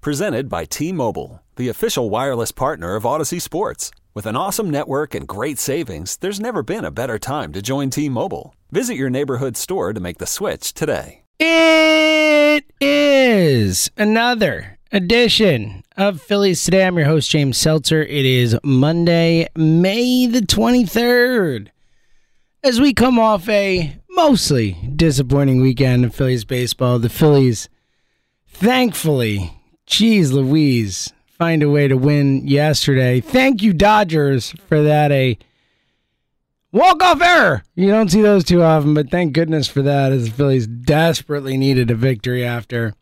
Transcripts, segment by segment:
Presented by T Mobile, the official wireless partner of Audacy Sports. With an awesome network and great savings, there's never been a better time to join T Mobile. Visit your neighborhood store to make the switch today. It is another edition of Phillies Today. I'm your host, James Seltzer. It is Monday, May the 23rd. As we come off a mostly disappointing weekend of Phillies baseball, the Phillies, thankfully, geez Louise, find a way to win yesterday. Thank you, Dodgers, for that. A walk off error. You don't see those too often, but thank goodness for that, as the Phillies desperately needed a victory after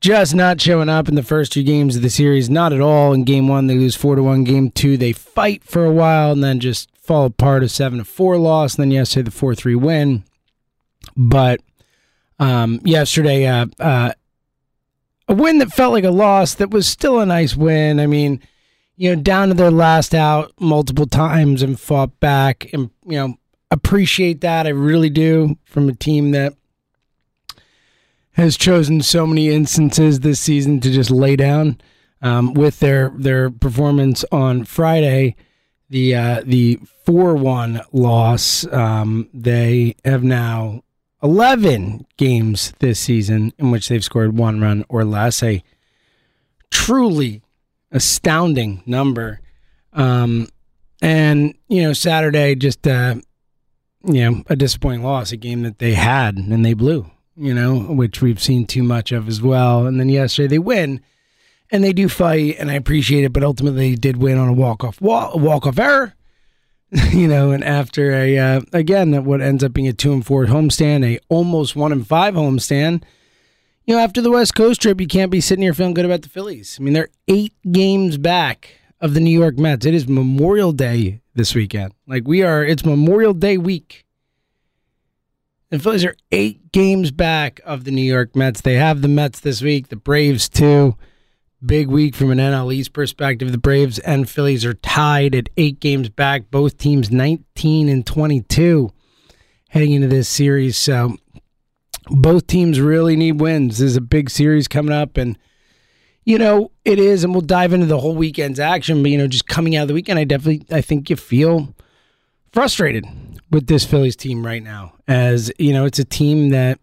just not showing up in the first two games of the series. Not at all. In game one, they lose four to one. Game two, they fight for a while and then just fall apart. A seven to four loss, and then yesterday the four three win. But um, yesterday, uh, uh, a win that felt like a loss that was still a nice win. I mean, you know, down to their last out multiple times and fought back, and you know, appreciate that. I really do from a team that has chosen so many instances this season to just lay down um, with their their performance on Friday. The uh, the four one loss. Um, they have now eleven games this season in which they've scored one run or less. A truly astounding number. Um, and you know, Saturday just uh, you know a disappointing loss, a game that they had and they blew you know, which we've seen too much of as well. And then yesterday they win, and they do fight, and I appreciate it. But ultimately, they did win on a walk off walk off error. you know, and after a uh, again what ends up being a two and four homestand, a almost one and five homestand. You know, after the West Coast trip, you can't be sitting here feeling good about the Phillies. I mean, they're eight games back of the New York Mets. It is Memorial Day this weekend. Like we are, it's Memorial Day week. The Phillies are eight games back of the New York Mets. They have the Mets this week, the Braves too. Big week from an NL East perspective. The Braves and Phillies are tied at eight games back. Both teams 19 and 22 heading into this series. So both teams really need wins. There's a big series coming up, and you know it is. And we'll dive into the whole weekend's action. But you know, just coming out of the weekend, I definitely I think you feel frustrated with this Phillies team right now. As you know, it's a team that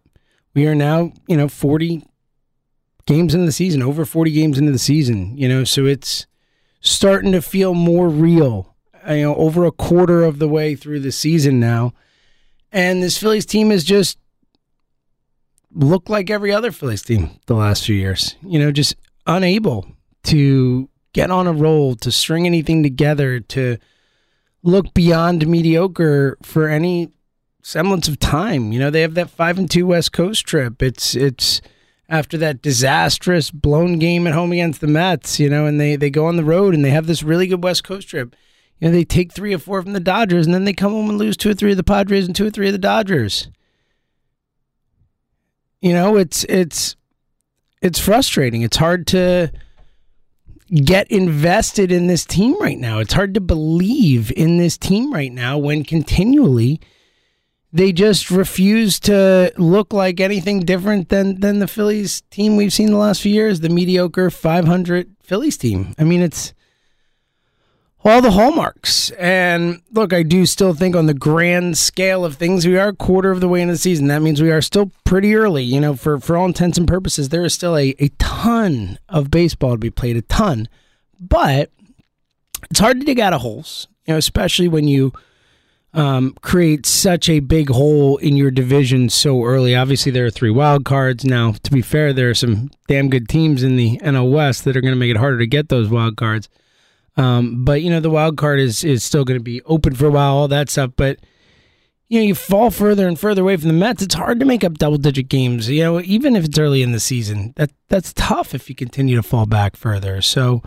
we are now, you know, 40 games into the season, over 40 games into the season, you know, so it's starting to feel more real, you know, over a quarter of the way through the season now. And this Phillies team has just looked like every other Phillies team the last few years, you know, just unable to get on a roll, to string anything together, to look beyond mediocre for any semblance of time. You know, they have that five and two West Coast trip. It's it's after that disastrous blown game at home against the Mets, you know, and they they go on the road and they have this really good West Coast trip. You know, they take three or four from the Dodgers and then they come home and lose two or three of the Padres and two or three of the Dodgers. You know, it's it's it's frustrating. It's hard to get invested in this team right now. It's hard to believe in this team right now when continually they just refuse to look like anything different than than the Phillies team we've seen the last few years, the mediocre 500 Phillies team. I mean, it's all the hallmarks. And look, I do still think on the grand scale of things, we are a quarter of the way into the season. That means we are still pretty early. You know, for, for all intents and purposes, there is still a, a ton of baseball to be played, a ton. But it's hard to dig out of holes, you know, especially when you um, create such a big hole in your division so early. Obviously, there are three wild cards. Now, to be fair, there are some damn good teams in the NL West that are going to make it harder to get those wild cards. Um, but you know, the wild card is is still going to be open for a while, all that stuff. But you know, you fall further and further away from the Mets, it's hard to make up double digit games. You know, even if it's early in the season, that that's tough if you continue to fall back further. So,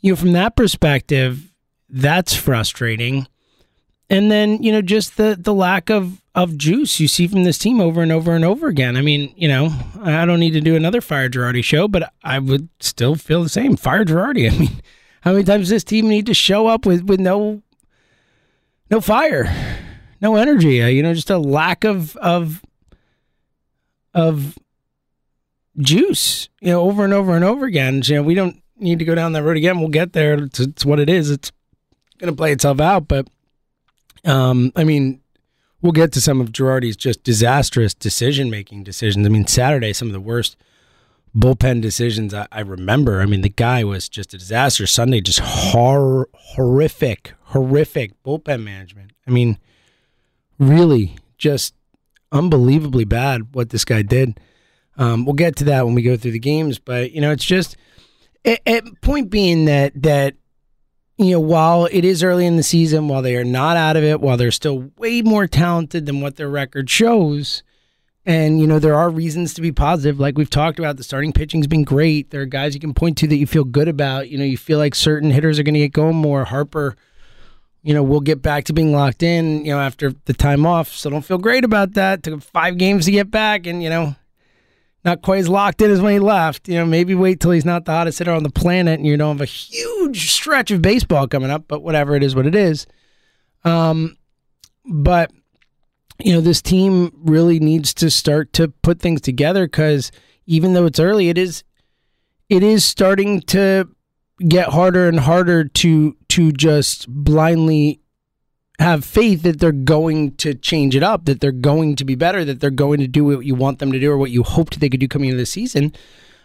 you know, from that perspective, that's frustrating. And then, you know, just the the lack of of juice you see from this team over and over and over again. I mean, you know, I don't need to do another Fire Girardi show, but I would still feel the same. Fire Girardi. I mean, how many times does this team need to show up with with no no fire? no energy. Uh, you know, just a lack of of of juice. You know, over and over and over again. You know, we don't need to go down that road again. We'll get there. It's, it's what it is. It's going to play itself out. But um, I mean, we'll get to some of Girardi's just disastrous decision making decisions. I mean, Saturday, some of the worst bullpen decisions I, I, remember. I mean, the guy was just a disaster. Sunday, just hor- horrific, horrific bullpen management. I mean, really just unbelievably bad what this guy did. Um, we'll get to that when we go through the games, but you know, it's just it, it, point being that that you know, while it is early in the season, while they are not out of it, while they're still way more talented than what their record shows, and you know, there are reasons to be positive. Like we've talked about, the starting pitching's been great. There are guys you can point to that you feel good about. You know, you feel like certain hitters are going to get going more. Harper you know, we'll get back to being locked in, you know, after the time off. So don't feel great about that. Took five games to get back and, you know, not quite as locked in as when he left. You know, maybe wait till he's not the hottest hitter on the planet and you don't have a huge stretch of baseball coming up, but whatever it is, what it is. Um, but, you know, this team really needs to start to put things together because even though it's early, it is, it is starting to get harder and harder to to just blindly have faith that they're going to change it up, that they're going to be better, that they're going to do what you want them to do or what you hoped they could do coming into the season.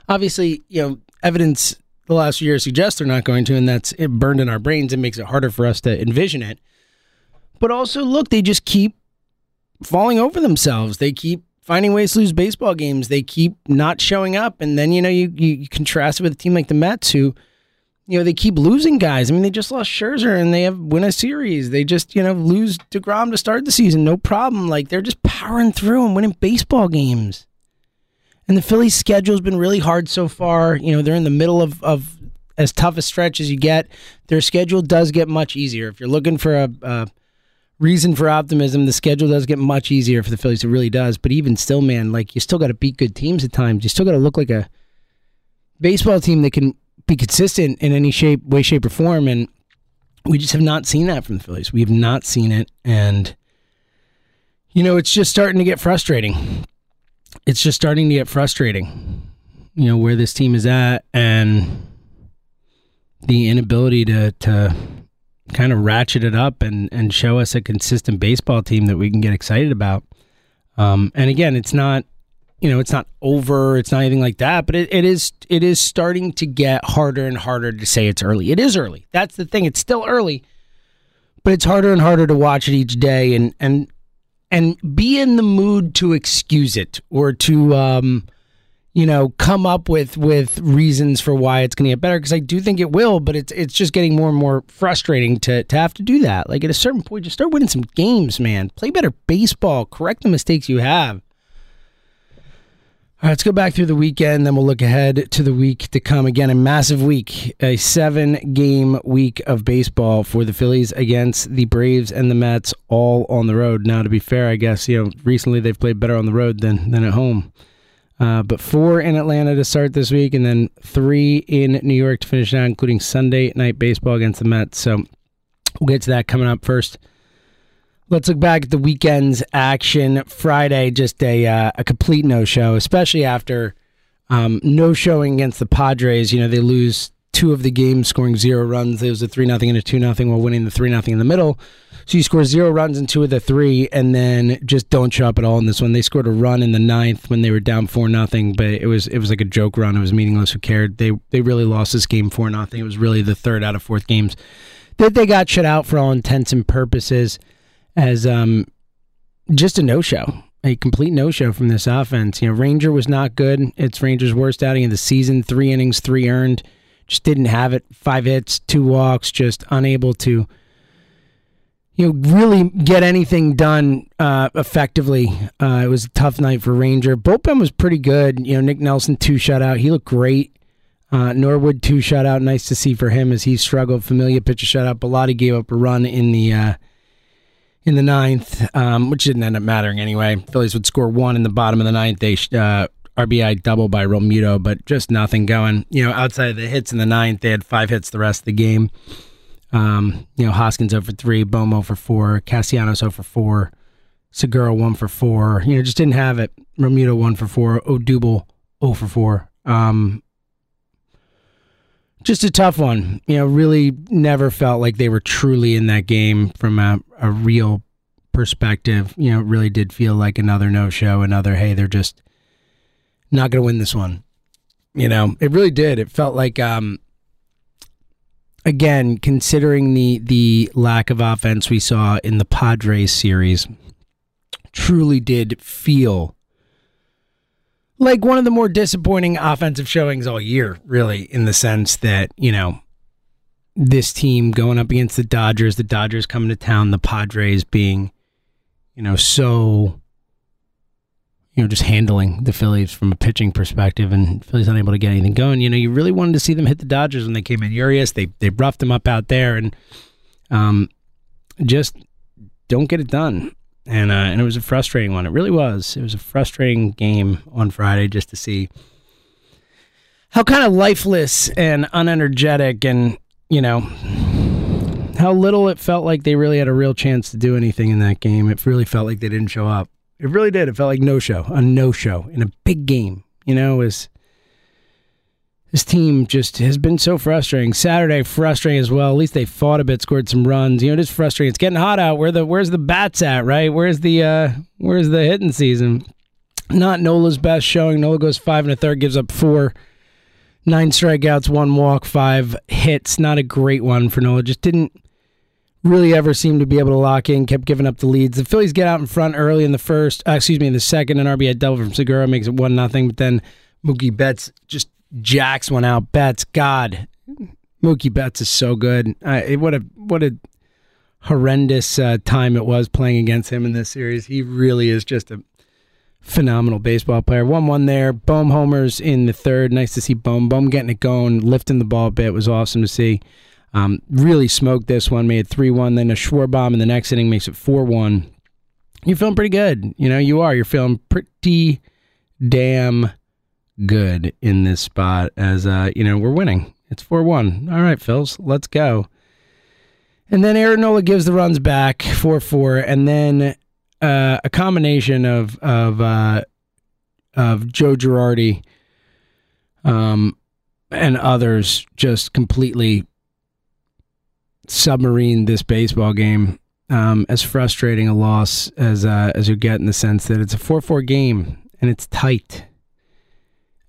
Obviously, you know, evidence the last few years suggests they're not going to, and that's it burned in our brains and makes it harder for us to envision it. But also, look, they just keep falling over themselves. They keep finding ways to lose baseball games. They keep not showing up, and then you know you you, you contrast it with a team like the Mets who you know, they keep losing guys. I mean, they just lost Scherzer and they have win a series. They just, you know, lose DeGrom to start the season. No problem. Like they're just powering through and winning baseball games. And the Phillies' schedule's been really hard so far. You know, they're in the middle of, of as tough a stretch as you get. Their schedule does get much easier. If you're looking for a, a reason for optimism, the schedule does get much easier for the Phillies. It really does. But even still, man, like you still got to beat good teams at times. You still got to look like a baseball team that can be consistent in any shape, way, shape, or form. And we just have not seen that from the Phillies. We have not seen it. And, you know, it's just starting to get frustrating. It's just starting to get frustrating, you know, where this team is at and the inability to, to kind of ratchet it up and, and show us a consistent baseball team that we can get excited about. Um, and again, it's not you know, it's not over, it's not anything like that, but it, it is it is starting to get harder and harder to say it's early. It is early. That's the thing. It's still early, but it's harder and harder to watch it each day and and and be in the mood to excuse it or to um you know come up with with reasons for why it's going to get better because I do think it will, but it's it's just getting more and more frustrating to to have to do that. Like at a certain point, just start winning some games, man. Play better baseball. Correct the mistakes you have. All right, let's go back through the weekend, then we'll look ahead to the week to come. Again, a massive week, a seven game week of baseball for the Phillies against the Braves and the Mets, all on the road. Now, to be fair, I guess, you know, recently they've played better on the road than, than at home. Uh, but four in Atlanta to start this week, and then three in New York to finish out, including Sunday night baseball against the Mets. So we'll get to that coming up first. Let's look back at the weekend's action. Friday, just a uh, a complete no show, especially after um, no showing against the Padres. You know they lose two of the games, scoring zero runs. It was a three nothing and a two nothing, while winning the three nothing in the middle. So you score zero runs in two of the three, and then just don't show up at all in this one. They scored a run in the ninth when they were down four nothing, but it was it was like a joke run. It was meaningless. Who cared? They they really lost this game four nothing. It was really the third out of fourth games that they got shut out for all intents and purposes as um, just a no show, a complete no show from this offense. You know, Ranger was not good. It's Ranger's worst outing of the season. Three innings, three earned. Just didn't have it. Five hits, two walks. Just unable to you know, really get anything done uh, effectively. Uh, it was a tough night for Ranger. Bullpen was pretty good. You know, Nick Nelson two shutout. He looked great. Uh, Norwood two shutout. Nice to see for him as he struggled. Familia pitch a shutout. Bellatti gave up a run in the uh, in the ninth, um, which didn't end up mattering anyway. Phillies would score one in the bottom of the ninth. They uh, RBI double by Realmuto, but just nothing going. You know, outside of the hits in the ninth, they had five hits the rest of the game. Um, you know, Hoskins over three, Bomo for four, Castellanos over four, Segura one for four. You know, just didn't have it. Realmuto one for four, Odubel 0 for four. Um, just a tough one. You know, really never felt like they were truly in that game from a, a real perspective. You know, really did feel like another no show, another, hey, they're just not going to win this one. You know, it really did. It felt like, um, again, considering the the lack of offense we saw in the Padres series, truly did feel like one of the more disappointing offensive showings all year, really, in the sense that, you know, this team going up against the Dodgers, the Dodgers coming to town, the Padres being, you know, so you know, just handling the Phillies from a pitching perspective, and Phillies unable to get anything going. You know, you really wanted to see them hit the Dodgers when they came in. Urias, they they roughed them up out there, and um, just don't get it done. And uh, and it was a frustrating one. It really was. It was a frustrating game on Friday just to see how kind of lifeless and unenergetic, and you know how little it felt like they really had a real chance to do anything in that game. It really felt like they didn't show up. It really did. It felt like no show, a no show in a big game. You know, is this team just has been so frustrating. Saturday frustrating as well. At least they fought a bit, scored some runs. You know, it is frustrating. It's getting hot out. Where the where's the bats at? Right? Where's the uh where's the hitting season? Not Nola's best showing. Nola goes five and a third, gives up four, nine strikeouts, one walk, five hits. Not a great one for Nola. Just didn't really ever seem to be able to lock in, kept giving up the leads. The Phillies get out in front early in the first, uh, excuse me, in the second, an RBI double from Segura makes it 1 nothing. But then Mookie Betts just jacks one out. Betts, God, Mookie Betts is so good. Uh, what a what a horrendous uh, time it was playing against him in this series. He really is just a phenomenal baseball player. 1 1 there. Bohm homers in the third. Nice to see Bohm. Bohm getting it going, lifting the ball a bit was awesome to see. Um, really smoked this one, made 3 1. Then a Schwarber in the next inning makes it 4 1. You're feeling pretty good. You know, you are. You're feeling pretty damn good in this spot as, uh, you know, we're winning. It's 4 1. All right, Phils, let's go. And then Aaron Nola gives the runs back 4 4. And then uh, a combination of, of, uh, of Joe Girardi um, and others just completely submarine this baseball game. Um, as frustrating a loss as uh, as you get in the sense that it's a four four game and it's tight.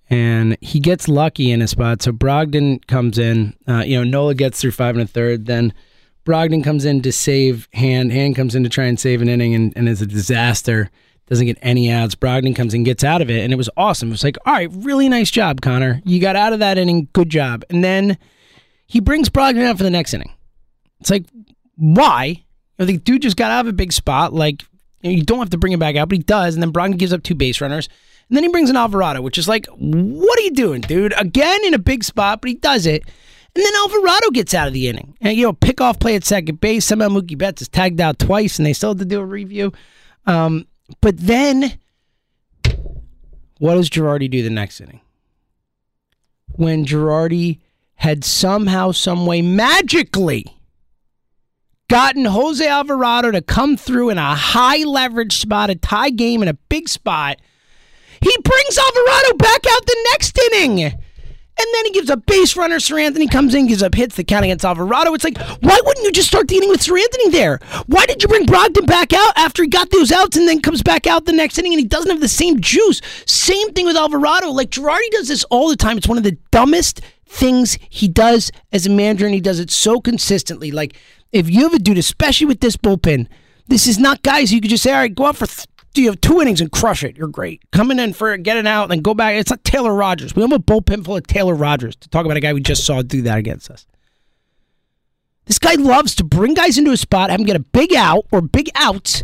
And he gets lucky in a spot. So Brogdon comes in. Uh, you know, Nola gets through five and a third. Then Brogdon comes in to save Hand. Hand comes in to try and save an inning and, and is a disaster. Doesn't get any outs. Brogdon comes in, gets out of it, and it was awesome. It was like, all right, really nice job, Connor. You got out of that inning. Good job. And then he brings Brogdon out for the next inning. It's like, why? You know, the dude just got out of a big spot. Like, you, know, you don't have to bring him back out, but he does. And then Brogdon gives up two base runners. And then he brings in Alvarado, which is like, what are you doing, dude? Again in a big spot, but he does it. And then Alvarado gets out of the inning. And, you know, pick off play at second base. Somehow Mookie Betts is tagged out twice, and they still have to do a review. Um, but then, what does Girardi do the next inning? When Girardi had somehow, someway, magically gotten Jose Alvarado to come through in a high leverage spot, a tie game in a big spot. He brings Alvarado back out the next inning. And then he gives up base runner. Seranthony comes in, gives up hits The count against Alvarado. It's like, why wouldn't you just start the inning with Seranthony there? Why did you bring Brogdon back out after he got those outs and then comes back out the next inning and he doesn't have the same juice? Same thing with Alvarado. Like Girardi does this all the time. It's one of the dumbest things he does as a manager, and he does it so consistently. Like if you have a dude, especially with this bullpen, this is not guys you could just say, all right, go out for th- you have two innings and crush it. You're great. Coming in for it, get it out, and then go back. It's not Taylor Rogers. We have a bullpen full of Taylor Rogers to talk about a guy we just saw do that against us. This guy loves to bring guys into a spot, have him get a big out or big outs,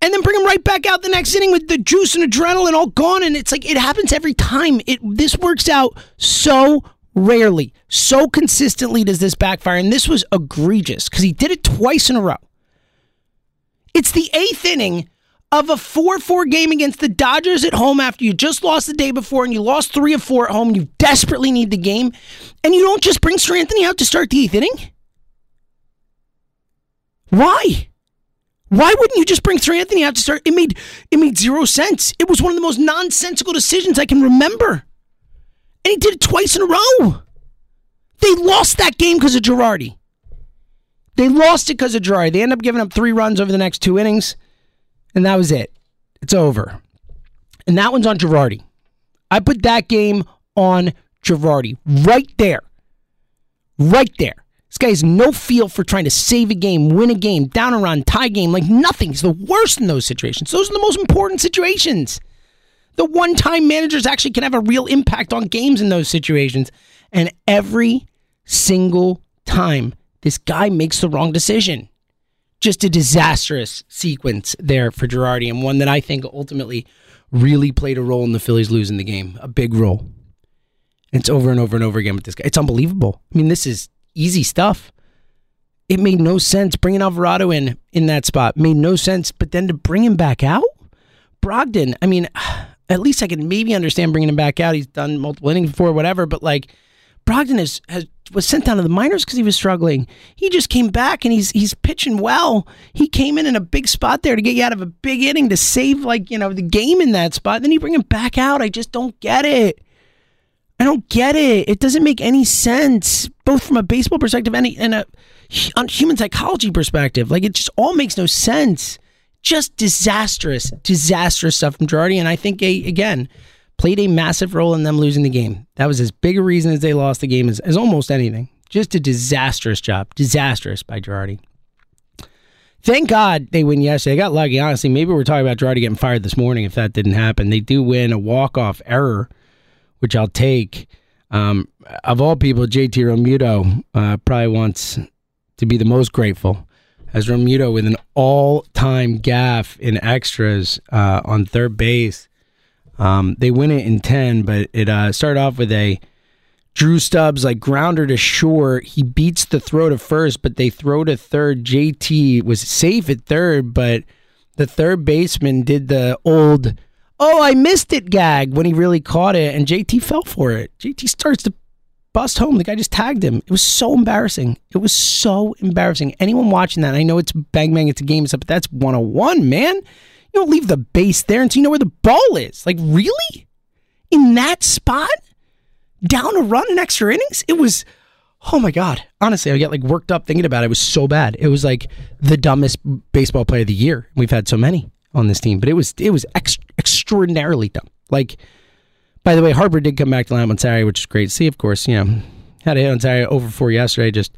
and then bring him right back out the next inning with the juice and adrenaline all gone. And it's like it happens every time. It this works out so rarely, so consistently does this backfire. And this was egregious because he did it twice in a row. It's the eighth inning of a 4 4 game against the Dodgers at home after you just lost the day before and you lost three of four at home. You desperately need the game. And you don't just bring Seranthony out to start the eighth inning? Why? Why wouldn't you just bring Seranthony out to start? It made it made zero sense. It was one of the most nonsensical decisions I can remember. And he did it twice in a row. They lost that game because of Girardi. They lost it because of Girardi. They end up giving up three runs over the next two innings, and that was it. It's over. And that one's on Girardi. I put that game on Girardi right there. Right there. This guy has no feel for trying to save a game, win a game, down a run, tie game, like nothing. He's the worst in those situations. Those are the most important situations. The one time managers actually can have a real impact on games in those situations. And every single time, this guy makes the wrong decision. Just a disastrous sequence there for Girardi, and one that I think ultimately really played a role in the Phillies losing the game, a big role. It's over and over and over again with this guy. It's unbelievable. I mean, this is easy stuff. It made no sense bringing Alvarado in in that spot. Made no sense, but then to bring him back out, Brogdon. I mean, at least I can maybe understand bringing him back out. He's done multiple innings before, whatever. But like, Brogdon is, has was sent down to the minors because he was struggling. He just came back and he's he's pitching well. He came in in a big spot there to get you out of a big inning to save like you know the game in that spot. Then you bring him back out. I just don't get it. I don't get it. It doesn't make any sense, both from a baseball perspective and a, and a human psychology perspective. Like it just all makes no sense. Just disastrous, disastrous stuff from Girardi. And I think a, again played a massive role in them losing the game. That was as big a reason as they lost the game as, as almost anything. Just a disastrous job. Disastrous by Girardi. Thank God they win yesterday. They got lucky, honestly. Maybe we're talking about Girardi getting fired this morning if that didn't happen. They do win a walk-off error, which I'll take. Um, of all people, JT Realmuto uh, probably wants to be the most grateful as Realmuto with an all-time gaff in extras uh, on third base um, they win it in 10, but it uh, started off with a Drew Stubbs like grounder to short. He beats the throw to first, but they throw to third. JT was safe at third, but the third baseman did the old, oh, I missed it gag when he really caught it, and JT fell for it. JT starts to bust home. The guy just tagged him. It was so embarrassing. It was so embarrassing. Anyone watching that, I know it's bang bang, it's a game, but that's 101, man. You don't leave the base there until you know where the ball is. Like, really? In that spot? Down a run in extra innings? It was, oh my God. Honestly, I get like worked up thinking about it. It was so bad. It was like the dumbest baseball player of the year. We've had so many on this team, but it was, it was ex- extraordinarily dumb. Like, by the way, Harper did come back to line on Saturday, which is great to see, of course. You know, had a hit on Saturday over four yesterday. Just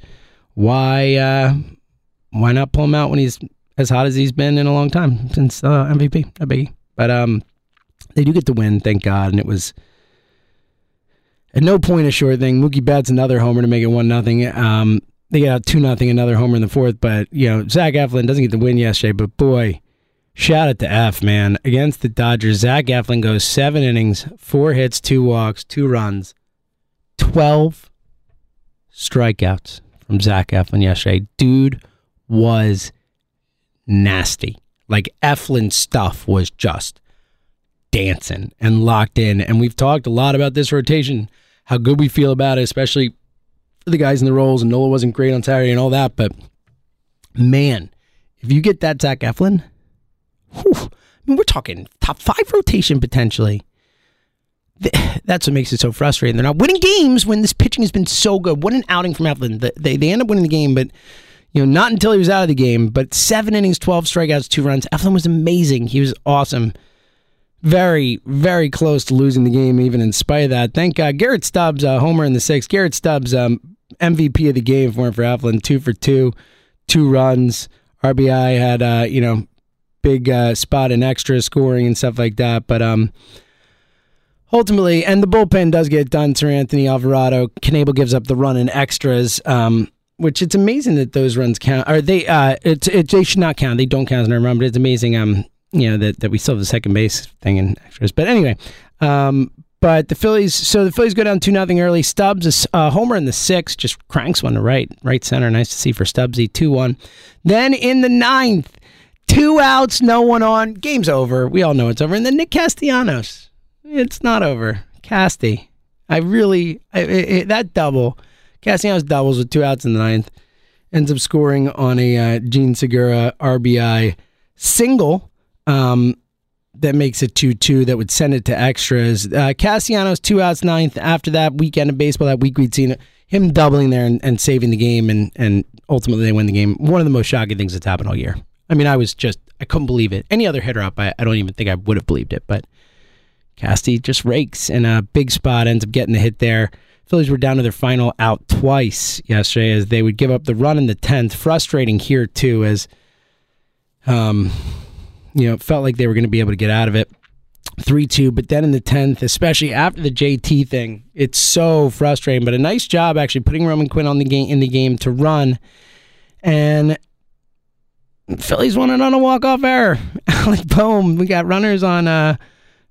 why, uh, why not pull him out when he's as hot as he's been in a long time since uh, MVP, a biggie. But um, they do get the win, thank God, and it was at no point a short thing. Mookie Betts another homer to make it one nothing. Um, they got out two nothing, another homer in the fourth. But you know, Zach Eflin doesn't get the win yesterday, but boy, shout out to F man against the Dodgers. Zach Eflin goes seven innings, four hits, two walks, two runs, twelve strikeouts from Zach Eflin yesterday. Dude was nasty. Like Eflin stuff was just dancing and locked in. And we've talked a lot about this rotation, how good we feel about it, especially for the guys in the roles. And Nola wasn't great on Saturday and all that. But man, if you get that Zach Eflin, whew, I mean, we're talking top five rotation potentially. That's what makes it so frustrating. They're not winning games when this pitching has been so good. What an outing from Eflin. They, they end up winning the game, but you know, not until he was out of the game, but seven innings, 12 strikeouts, two runs. Eflin was amazing. He was awesome. Very, very close to losing the game, even in spite of that. Thank God. Garrett Stubbs, uh, homer in the sixth. Garrett Stubbs, um, MVP of the game for for Eflin, two for two, two runs. RBI had, uh, you know, big uh, spot in extra scoring and stuff like that. But um, ultimately, and the bullpen does get done. Seranthony Alvarado, Knebel gives up the run in extras. Um, which it's amazing that those runs count. Or they, uh, it, it, they should not count. They don't count as an run, but it's amazing. Um, you know that that we still have the second base thing in extras. But anyway, um, but the Phillies, so the Phillies go down two nothing early. Stubbs, a uh, homer in the sixth, just cranks one to right, right center. Nice to see for Stubbsy, two one. Then in the ninth, two outs, no one on. Game's over. We all know it's over. And then Nick Castellanos, it's not over. Casty, I really I, it, that double, Castellanos doubles with two outs in the ninth, ends up scoring on a uh, Jean Segura RBI single um, that makes it 2 2 that would send it to extras. Uh, Castellanos, two outs, ninth. After that weekend of baseball, that week we'd seen him doubling there and, and saving the game, and, and ultimately they win the game. One of the most shocking things that's happened all year. I mean, I was just, I couldn't believe it. Any other hitter up, I, I don't even think I would have believed it, but Casty just rakes in a big spot, ends up getting the hit there. Phillies were down to their final out twice yesterday as they would give up the run in the 10th. Frustrating here, too, as um, you know, felt like they were going to be able to get out of it. 3 2, but then in the 10th, especially after the JT thing, it's so frustrating. But a nice job actually putting Roman Quinn on the game in the game to run. And Phillies won it on a walk-off error. Alec Bohm, we got runners on uh,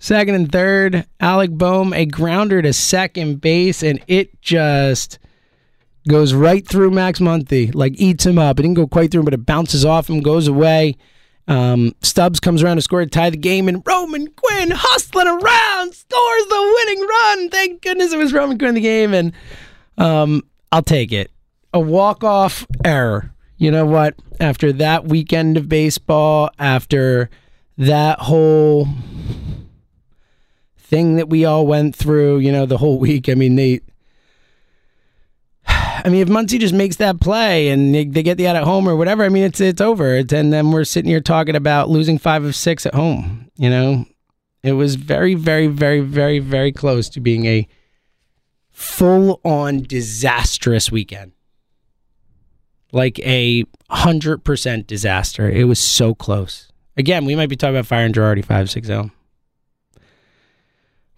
second and third. Alec Bohm, a grounder to second base, and it just goes right through Max Muncy, like eats him up. It didn't go quite through him, but it bounces off him, goes away. Um, Stubbs comes around to score to tie the game, and Roman Quinn hustling around scores the winning run. Thank goodness it was Roman Quinn in the game, and um, I'll take it. A walk off error. You know what? After that weekend of baseball, after that whole thing that we all went through, you know, the whole week. I mean, they I mean, if Muncy just makes that play and they, they get the out at home or whatever, I mean, it's it's over. It's, and then we're sitting here talking about losing five of six at home. You know, it was very, very, very, very, very close to being a full on disastrous weekend. Like a hundred percent disaster. It was so close. Again, we might be talking about firing Girardi five six zero.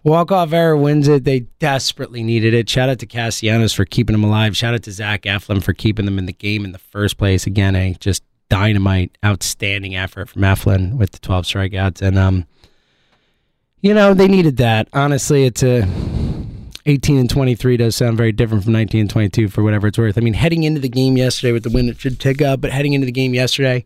Walk off error wins it. They desperately needed it. Shout out to Castellanos for keeping them alive. Shout out to Zach Eflin for keeping them in the game in the first place. Again, a just dynamite, outstanding effort from Eflin with the 12 strikeouts. And, um, you know, they needed that. Honestly, it's a 18 and 23 does sound very different from 19 and 22 for whatever it's worth. I mean, heading into the game yesterday with the win, it should tick up, but heading into the game yesterday,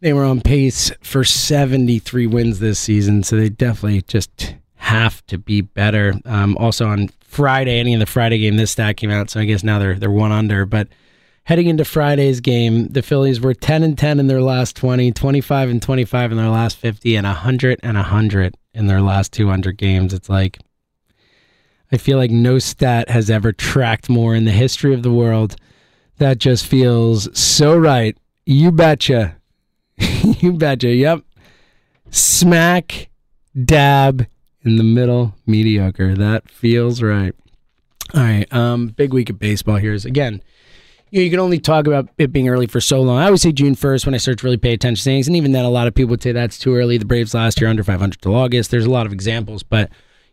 they were on pace for 73 wins this season. So they definitely just have to be better. Um, also on Friday, any of the Friday game, this stat came out, so I guess now they're they're one under. But heading into Friday's game, the Phillies were 10 and 10 in their last 20, 25 and 25 in their last 50, and 100 and 100 in their last 200 games. It's like I feel like no stat has ever tracked more in the history of the world. That just feels so right. You betcha. you betcha. Yep. Smack dab in the middle, mediocre. That feels right. All right, um, big week of baseball here is again. You, know, you can only talk about it being early for so long. I always say June first when I start to really pay attention to things, and even then, a lot of people would say that's too early. The Braves last year under 500 till August. There's a lot of examples, but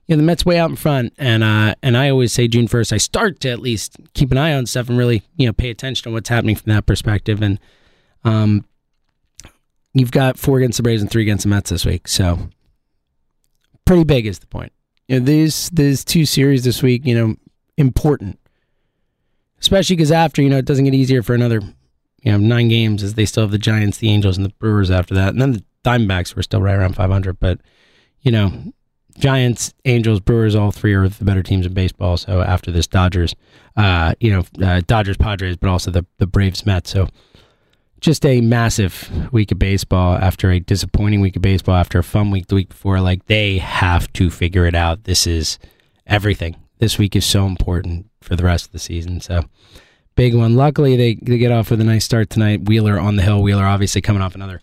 you know the Mets way out in front, and uh, and I always say June first. I start to at least keep an eye on stuff and really you know pay attention to what's happening from that perspective. And um, you've got four against the Braves and three against the Mets this week, so pretty big is the point. You know, these these two series this week, you know, important, especially because after you know it doesn't get easier for another, you know, nine games as they still have the Giants, the Angels, and the Brewers after that, and then the Diamondbacks were still right around 500. But you know, Giants, Angels, Brewers, all three are the better teams in baseball. So after this, Dodgers, uh, you know, uh, Dodgers, Padres, but also the the Braves, Mets. So just a massive week of baseball after a disappointing week of baseball after a fun week the week before. Like they have to figure it out. This is everything. This week is so important for the rest of the season. So big one. Luckily they, they get off with a nice start tonight. Wheeler on the hill. Wheeler obviously coming off another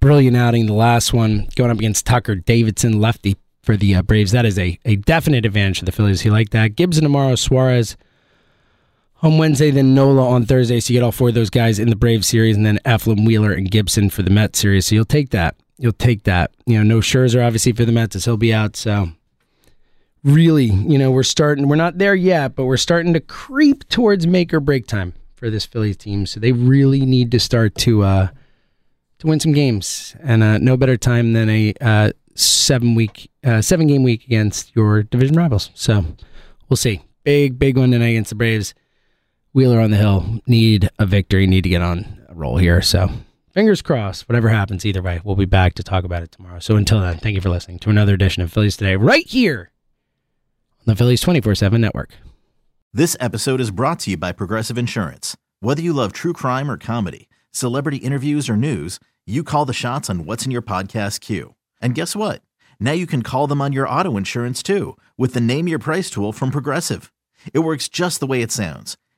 brilliant outing. The last one going up against Tucker Davidson, lefty for the uh, Braves. That is a, a definite advantage for the Phillies. He like that. Gibson tomorrow, Suarez on Wednesday, then Nola on Thursday. So you get all four of those guys in the Brave series, and then Eflin, Wheeler, and Gibson for the Mets series. So you'll take that. You'll take that. You know, no Scherzer obviously for the Mets as he'll be out. So really, you know, we're starting. We're not there yet, but we're starting to creep towards make or break time for this Phillies team. So they really need to start to uh, to win some games, and uh, no better time than a uh, seven week, uh, seven game week against your division rivals. So we'll see. Big, big one tonight against the Braves. Wheeler on the hill need a victory, need to get on a roll here. So fingers crossed, whatever happens, either way, we'll be back to talk about it tomorrow. So until then, thank you for listening to another edition of Phillies Today, right here on the Phillies 24 7 network. This episode is brought to you by Progressive Insurance. Whether you love true crime or comedy, celebrity interviews or news, you call the shots on what's in your podcast queue. And guess what? Now you can call them on your auto insurance too with the Name Your Price tool from Progressive. It works just the way it sounds.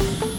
you